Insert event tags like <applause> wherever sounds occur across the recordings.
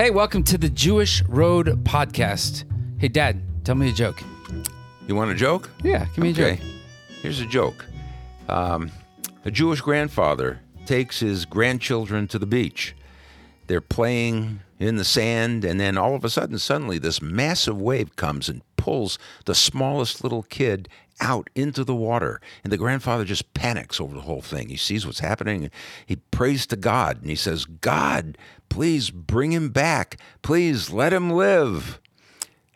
Hey, welcome to the Jewish Road Podcast. Hey, Dad, tell me a joke. You want a joke? Yeah, give me a joke. Here's a joke. Um, a Jewish grandfather takes his grandchildren to the beach. They're playing in the sand, and then all of a sudden, suddenly, this massive wave comes and pulls the smallest little kid out into the water. And the grandfather just panics over the whole thing. He sees what's happening. and He prays to God and he says, God, please bring him back. Please let him live.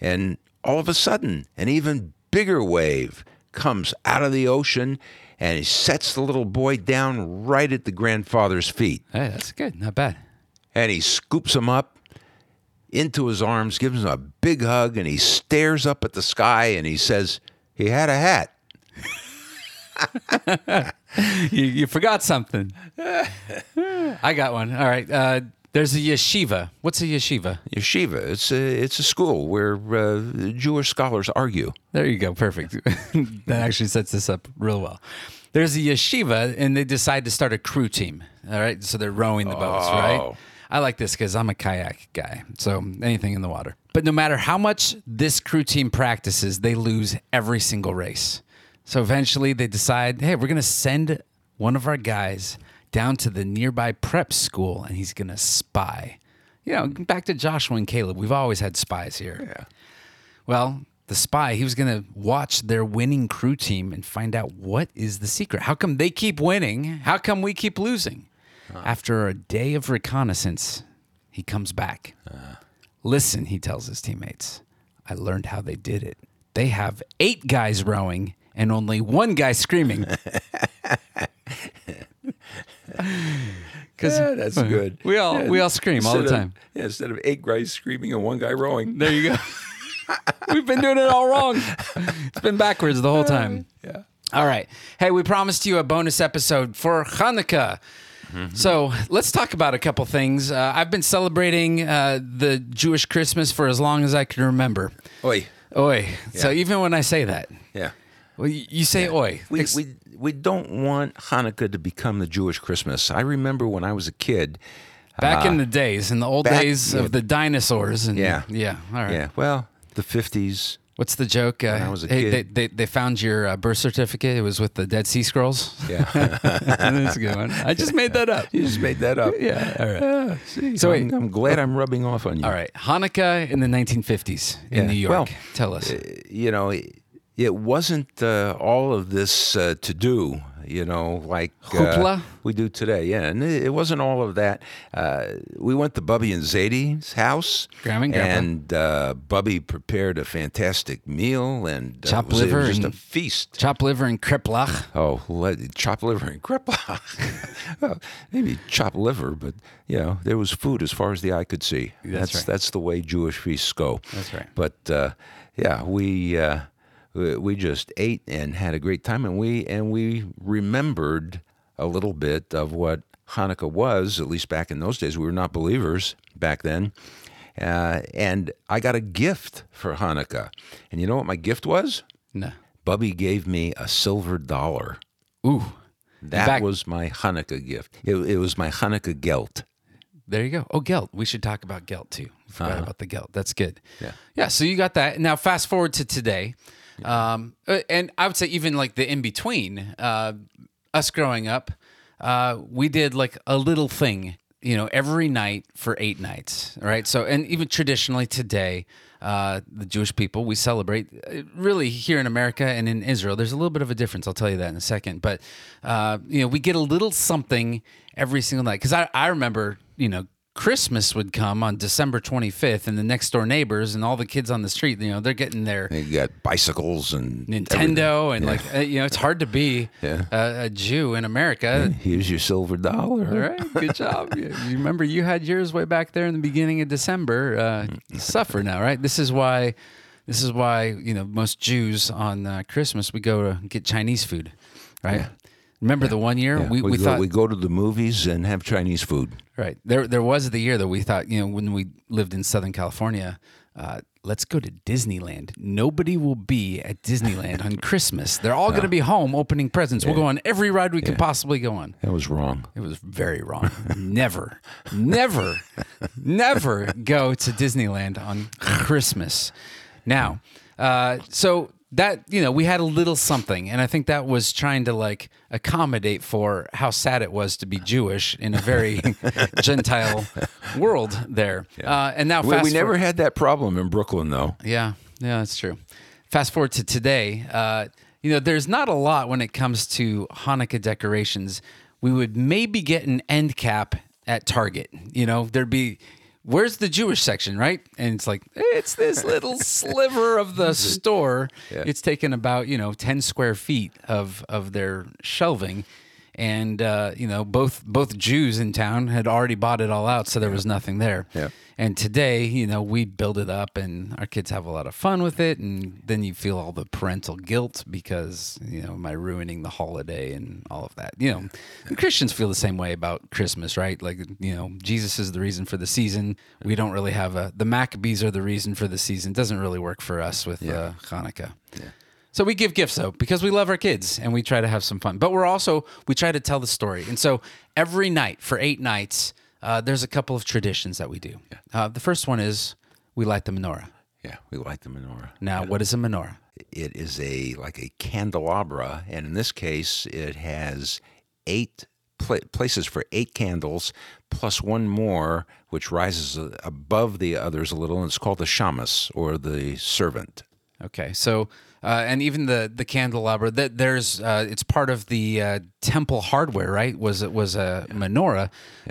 And all of a sudden, an even bigger wave comes out of the ocean and he sets the little boy down right at the grandfather's feet. Hey, that's good. Not bad. And he scoops him up into his arms, gives him a big hug, and he stares up at the sky and he says, He had a hat. <laughs> You, you forgot something. I got one. All right. Uh, there's a yeshiva. What's a yeshiva? Yeshiva. It's a, it's a school where uh, Jewish scholars argue. There you go. Perfect. <laughs> that actually sets this up real well. There's a yeshiva, and they decide to start a crew team. All right. So they're rowing the boats, right? I like this because I'm a kayak guy. So anything in the water. But no matter how much this crew team practices, they lose every single race. So eventually they decide, hey, we're going to send one of our guys down to the nearby prep school and he's going to spy. You know, back to Joshua and Caleb. We've always had spies here. Yeah. Well, the spy, he was going to watch their winning crew team and find out what is the secret. How come they keep winning? How come we keep losing? After a day of reconnaissance, he comes back. Uh. Listen, he tells his teammates, I learned how they did it. They have eight guys rowing and only one guy screaming. <laughs> Because Yeah, that's good. We all Yeah, we all scream all the instead of- time. yeah, instead of eight guys screaming and one guy rowing. There you go. <laughs> We've been doing it all wrong. It's been backwards the whole time. Yeah. All right. Hey, we promised you a bonus episode for Hanukkah. So let's talk about a couple things. Uh, I've been celebrating uh, the Jewish Christmas for as long as I can remember. Oi. Oi. So even when I say that, Yeah. well, you say oi. We, Ex- we, we don't want Hanukkah to become the Jewish Christmas. I remember when I was a kid. back uh, in the days, in the old back- days yeah. of the dinosaurs. And, Yeah. Yeah. All right. Yeah, well, the 50s. What's the joke? Uh, I was a hey, kid. They, they, they found your uh, birth certificate. It was with the Dead Sea Scrolls. Yeah. <laughs> That's a good one. I just made that up. <laughs> you just made that up. Yeah. All right. Yeah, see, So I'm. I'm glad I'm rubbing off on you. All right. Hanukkah in the 1950s in Yeah. New York. Well, Tell us. You know, it, it wasn't uh, all of this uh, to do, you know, like uh, we do today. Yeah, and it, it wasn't all of that. Uh, we went to Bubby and Zadie's house. Grandma and. And uh, Bubby prepared a fantastic meal and uh, Chopped it was, it was just a feast. Chopped liver and kreplach. Oh, let, chopped liver and kreplach. <laughs> well, maybe chopped liver, but you know there was food as far as the eye could see. That's right. that's the way Jewish feasts go. That's right. But uh, yeah, we uh, we just ate and had a great time, and we and we remembered a little bit of what Hanukkah was. At least back in those days, we were not believers back then. Uh, and I got a gift for Hanukkah, and you know what my gift was? No. Bubby gave me a silver dollar. Ooh. That Back- was my Hanukkah gift. It, it was my Hanukkah gelt. There you go. Oh, Gelt. We should talk about Gelt too. Forgot about the Gelt. That's good. Yeah. Yeah. So you got that. Now fast forward to today, um, uh, and I would say even like the in between. Uh, us growing up, uh, we did like a little thing, you know, every night for eight nights. right? So and even traditionally today. Uh, the Jewish people we celebrate uh, really here in America and in Israel. There's a little bit of a difference. I'll tell you that in a second. But uh, you know, we get a little something every single night because I, I remember you know Christmas would come on December 25th, and the next door neighbors and all the kids on the street, you know, they're getting their They got bicycles and Nintendo, and like, uh, you know, it's hard to be <laughs> Yeah. a, a Jew in America. everything. Here's your silver dollar. All right, good job. <laughs> You, remember you had yours way back there in the beginning of December. Uh, suffer now, right? This is why. This is why you know most Jews on uh, Christmas we go to get Chinese food, right? Remember the one year Yeah, we, we, go, thought we go to the movies and have Chinese food. Right. There there was the year that we thought, you know, when we lived in Southern California, uh, let's go to Disneyland. Nobody will be at Disneyland on <laughs> Christmas. They're all going to be home opening presents. We'll go on every ride we could possibly go on. That was wrong. It was very wrong. never, never, never go to Disneyland on Christmas. Now, uh, so that you know, we had a little something, and I think that was trying to like accommodate for how sad it was to be Jewish in a very <laughs> Gentile world there. Uh, and now, We, never forward- had that problem in Brooklyn, though. yeah, yeah, that's true. Fast forward to today, uh, you know, there's not a lot when it comes to Hanukkah decorations. We would maybe get an end cap at Target. You know, there'd be, where's the Jewish section, right? And it's like, it's this little <laughs> sliver of the store. It's taken about, you know, 10 square feet of, of their shelving. And, uh, you know, both both Jews in town had already bought it all out, so there was nothing there. Yeah. And today, you know, we build it up and our kids have a lot of fun with it. And then you feel all the parental guilt because, you know, am I ruining the holiday and all of that? You know, and Christians feel the same way about Christmas, right? Like, you know, Jesus is the reason for the season. We don't really have a, the Maccabees are the reason for the season. It doesn't really work for us with uh, Hanukkah. So we give gifts though because we love our kids and we try to have some fun. But we're also we try to tell the story. And so every night for eight nights, uh, there's a couple of traditions that we do. Uh, the first one is we light the menorah. Yeah, we like the menorah. Now, what is a menorah? It is a like a candelabra, and in this case, it has eight pla- places for eight candles, plus one more which rises uh, above the others a little, and it's called the shamus or the servant. Okay, so uh, and even the the candelabra that there's uh, it's part of the uh, temple hardware, right? Was it was a menorah?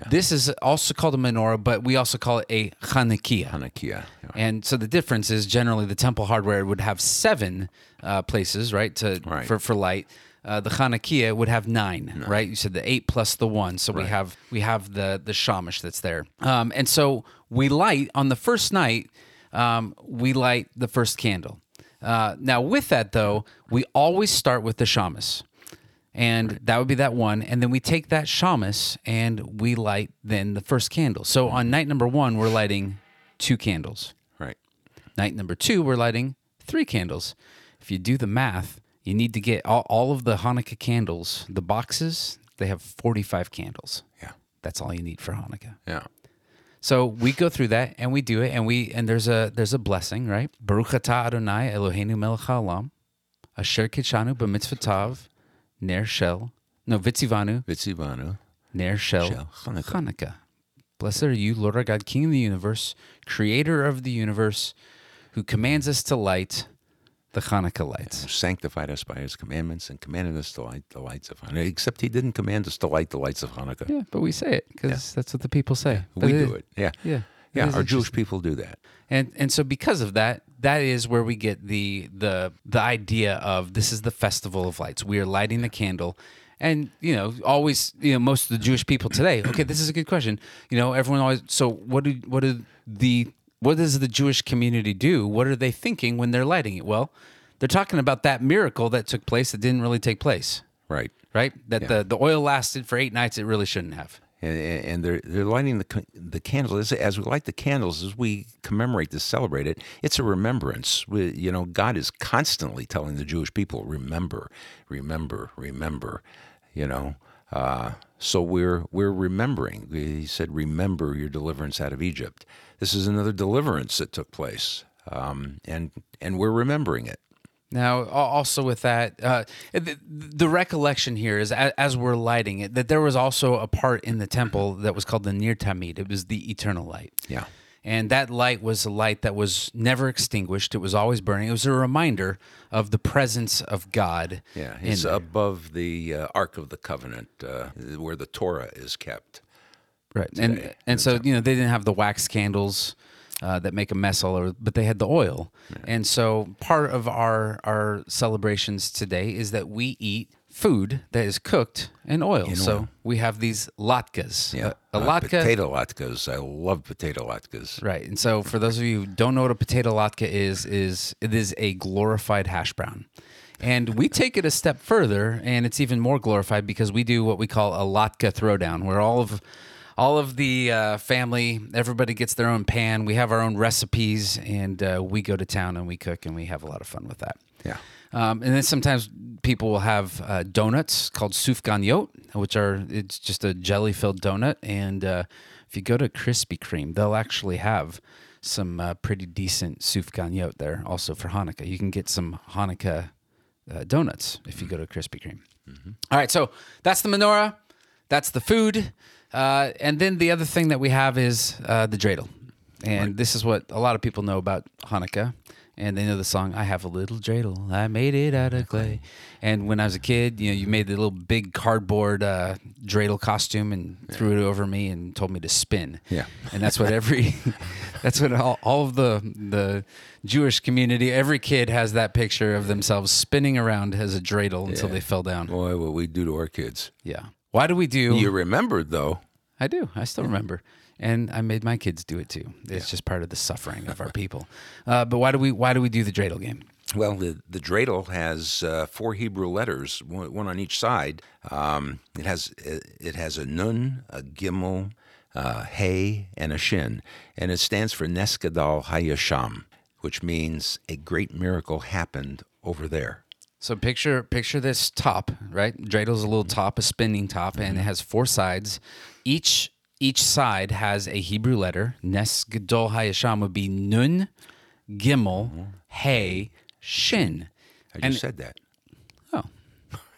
This is also called a menorah, but we also call it a Hanukkiah. Hanukkiah. Yeah. And so the difference is generally the temple hardware would have seven uh, places, right, to Right. for for light. Uh, the Hanukkiah would have nine, right? You said the eight plus the one, so we have we have the the shamash that's there. Um, and so we light on the first night. Um, we light the first candle. Uh, now with that though, we always start with the shamus and that would be that one. And then we take that shamus and we light then the first candle so on night number one we're lighting two candles. Right. night number two we're lighting three candles. If you do the math you need to get all, all of the hanukkah candles the boxes they have 45 candles. Yeah. that's all you need for hanukkah. Yeah. So we go through that and we do it and we and there's a there's a blessing, right? Baruch atah Adonai Eloheinu melech haolam, asher kitshanu b'mitzvotav, ner shel, no vitzivanu, Vitzivanu. ner shel. Hanukkah. Blessed are you, Lord our God, King of the universe, Creator of the universe, who commands us to light the Hanukkah lights. who sanctified us by his commandments and commanded us to light the lights of Hanukkah. Except he didn't command us to light the lights of Hanukkah. Yeah, but we say it because that's what the people say. We But do it. Yeah. Yeah. Yeah. Our Jewish people do that. And and so because of that, that is where we get the the the idea of this is the festival of lights. We are lighting the candle. And you know, always you know, most of the Jewish people today. Okay, this is a good question. You know, everyone always. So, what do what do the what does the Jewish community do? What are they thinking when they're lighting it? Well, they're talking about that miracle that took place that didn't really take place, Right. right? That the the oil lasted for eight nights. It really shouldn't have. And, and they're they're lighting the the candles as, as we light the candles as we commemorate this, celebrate it. It's a remembrance. We, you know, God is constantly telling the Jewish people, "Remember, remember, remember." You know, uh, so we're we're remembering. He said, "Remember your deliverance out of Egypt." This is another deliverance that took place, um, and and we're remembering it. Now, also with that, uh, the, the recollection here is as, as we're lighting it, that there was also a part in the temple that was called the Ner Tamid. It was the eternal light. Yeah. And that light was a light that was never extinguished. It was always burning. It was a reminder of the presence of God. Yeah, it's above the uh, Ark of the Covenant, uh, where the Torah is kept. Right. And and so you know they didn't have the wax candles uh, that make a mess all over, but they had the oil. And so part of our our celebrations today is that we eat food that is cooked in oil. so we have these latkes. Yeah, A, a Uh, latke. potato latkes. I love potato latkes. Right. And so for those of you who don't know what a potato latke is, is it is a glorified hash brown. And we take it a step further and it's even more glorified because we do what we call a latke throwdown, where all of all of the uh, family, everybody gets their own pan. We have our own recipes, and uh, we go to town and we cook, and we have a lot of fun with that. Yeah. Um, and then sometimes people will have uh, donuts called sufganiyot, which are it's just a jelly-filled donut. And uh, if you go to Krispy Kreme, they'll actually have some uh, pretty decent sufganiyot there, also for Hanukkah. You can get some Hanukkah uh, donuts if you go to Krispy Kreme. All right, so that's the menorah, that's the food, uh, and then the other thing that we have is uh, the dreidel, and this is what a lot of people know about Hanukkah. And they know the song "I Have a Little Dreidel, I Made It Out of Clay." And when I was a kid, you know, you made the little big cardboard uh, dreidel costume and threw it over me and told me to spin. Yeah. and that's what every, <laughs> that's what all, all of the the Jewish community, every kid has that picture of themselves spinning around as a dreidel until they fell down. Boy, what we do to our kids. Yeah. Why do we do? You remembered though. I do. I still remember. And I made my kids do it too. It's just part of the suffering of our people. Uh, but why do we why do we do the dreidel game? Well, the the dreidel has uh, four Hebrew letters, one, on each side. Um, it has it has a nun, a gimel, uh, hey, and a shin, and it stands for Nes Gadol Hayasham, which means a great miracle happened over there. So picture picture this top, right? Dreidel is a little top, a spinning top, and it has four sides. Each each side has a Hebrew letter. Nes Gadol Hayasham would be Nun, Gimel, Hey, Shin. I just And- said that. Oh,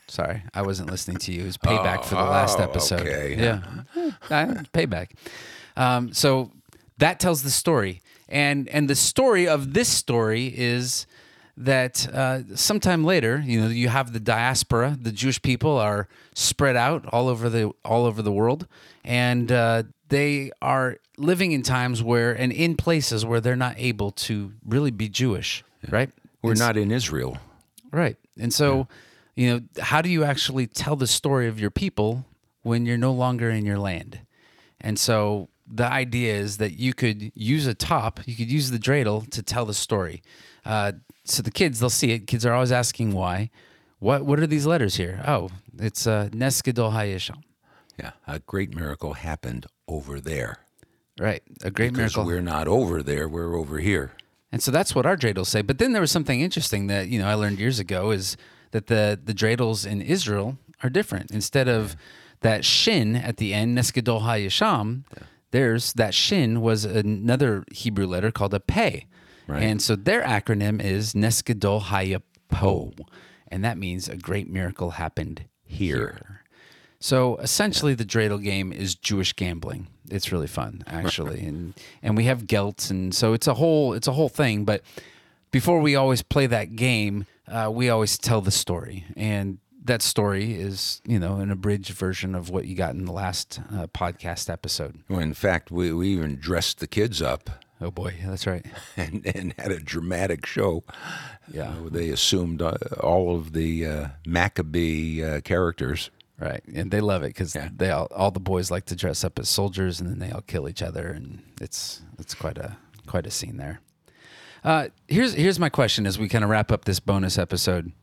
sorry, I wasn't listening to you. It was payback for the last oh, episode. okay. Yeah, Uh, payback. Um, so that tells the story, and and the story of this story is that uh, sometime later, you know, you have the diaspora. The Jewish people are spread out all over the all over the world, and uh, they are living in times where and in places where they're not able to really be Jewish, right? We're It's- not in Israel. Right. And so, you know, how do you actually tell the story of your people when you're no longer in your land? And so the idea is that you could use a top, you could use the dreidel to tell the story. Uh, so the kids, they'll see it. Kids are always asking why. What what are these letters here? Oh, it's uh, Nes Gadol Hayasham. Yeah, a great miracle happened over there. Right. A great Because miracle. we're not over there, we're over here. And so that's what our dreidels say. But then there was something interesting that you know I learned years ago is that the the dreidels in Israel are different. Instead of that shin at the end, Nes Gadol Hayasham, there's that shin was another Hebrew letter called a pei. Right. And so their acronym is Nes Gadol Hayapo. And that means a great miracle happened here. So essentially, the dreidel game is Jewish gambling. It's really fun, actually, and and we have gelt, and so it's a whole it's a whole thing. But before we always play that game, uh, we always tell the story, and that story is you know an abridged version of what you got in the last uh, podcast episode. Well, in fact, we, we even dressed the kids up Oh boy, that's right. <laughs> and, and had a dramatic show. Yeah. Uh, they assumed uh, all of the uh, Maccabee uh, characters. Right, and they love it because they all, all the boys like to dress up as soldiers, and then they all kill each other, and it's it's quite a quite a scene there. Uh, here's here's my question as we kind of wrap up this bonus episode: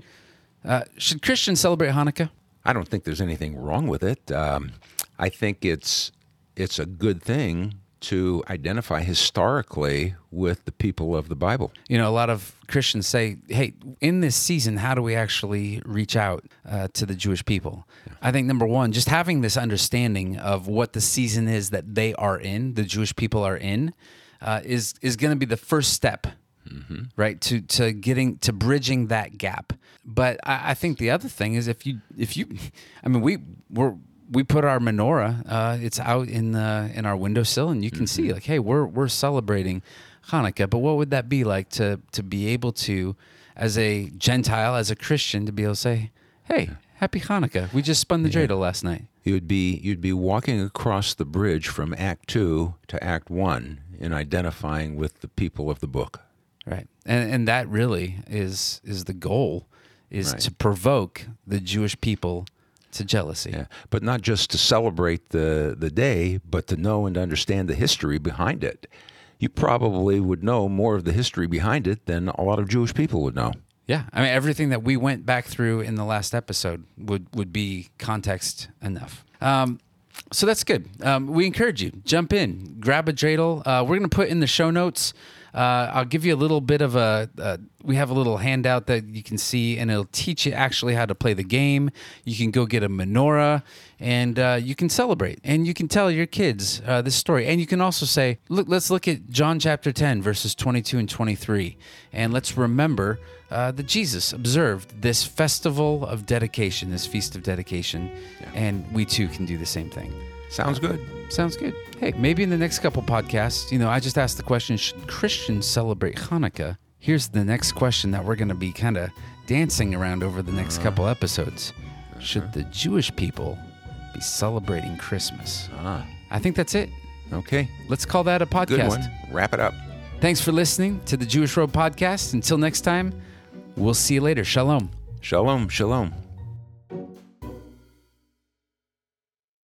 uh, Should Christians celebrate Hanukkah? I don't think there's anything wrong with it. Um, I think it's it's a good thing to identify historically with the people of the Bible. You know, a lot of Christians say, "Hey, in this season, how do we actually reach out uh, to the Jewish people?" I think number one, just having this understanding of what the season is that they are in, the Jewish people are in, uh, is is going to be the first step, right? To to getting to bridging that gap. But I, I think the other thing is if you if you, <laughs> I mean, we we're we put our menorah. Uh, it's out in the in our windowsill, and you can see like, hey, we're we're celebrating Hanukkah. But what would that be like to to be able to, as a Gentile, as a Christian, to be able to say, hey, happy Hanukkah. We just spun the dreidel last night. You'd be you'd be walking across the bridge from Act Two to Act One in identifying with the people of the book. Right. And and that really is is the goal is Right. to provoke the Jewish people to jealousy. Yeah, but not just to celebrate the the day, but to know and understand the history behind it. You probably would know more of the history behind it than a lot of Jewish people would know. Yeah. I mean everything that we went back through in the last episode would would be context enough. Um so that's good. Um, we encourage you jump in, grab a dreidel. Uh, we're going to put in the show notes. Uh, I'll give you a little bit of a. Uh, we have a little handout that you can see, and it'll teach you actually how to play the game. You can go get a menorah, and uh, you can celebrate, and you can tell your kids uh, this story, and you can also say, "Look, let's look at John chapter ten, verses twenty-two and twenty-three, and let's remember." Uh, that Jesus observed this festival of dedication, this feast of dedication, and we too can do the same thing. Sounds good. Sounds good. Hey, maybe in the next couple podcasts, you know, I just asked the question should Christians celebrate Hanukkah? Here's the next question that we're going to be kind of dancing around over the next couple episodes. Should the Jewish people be celebrating Christmas? Ah, I think that's it. okay. Let's call that a podcast. Good one. Wrap it up. Thanks for listening to the Jewish Road podcast. Until next time, we'll see you later. Shalom. Shalom, shalom.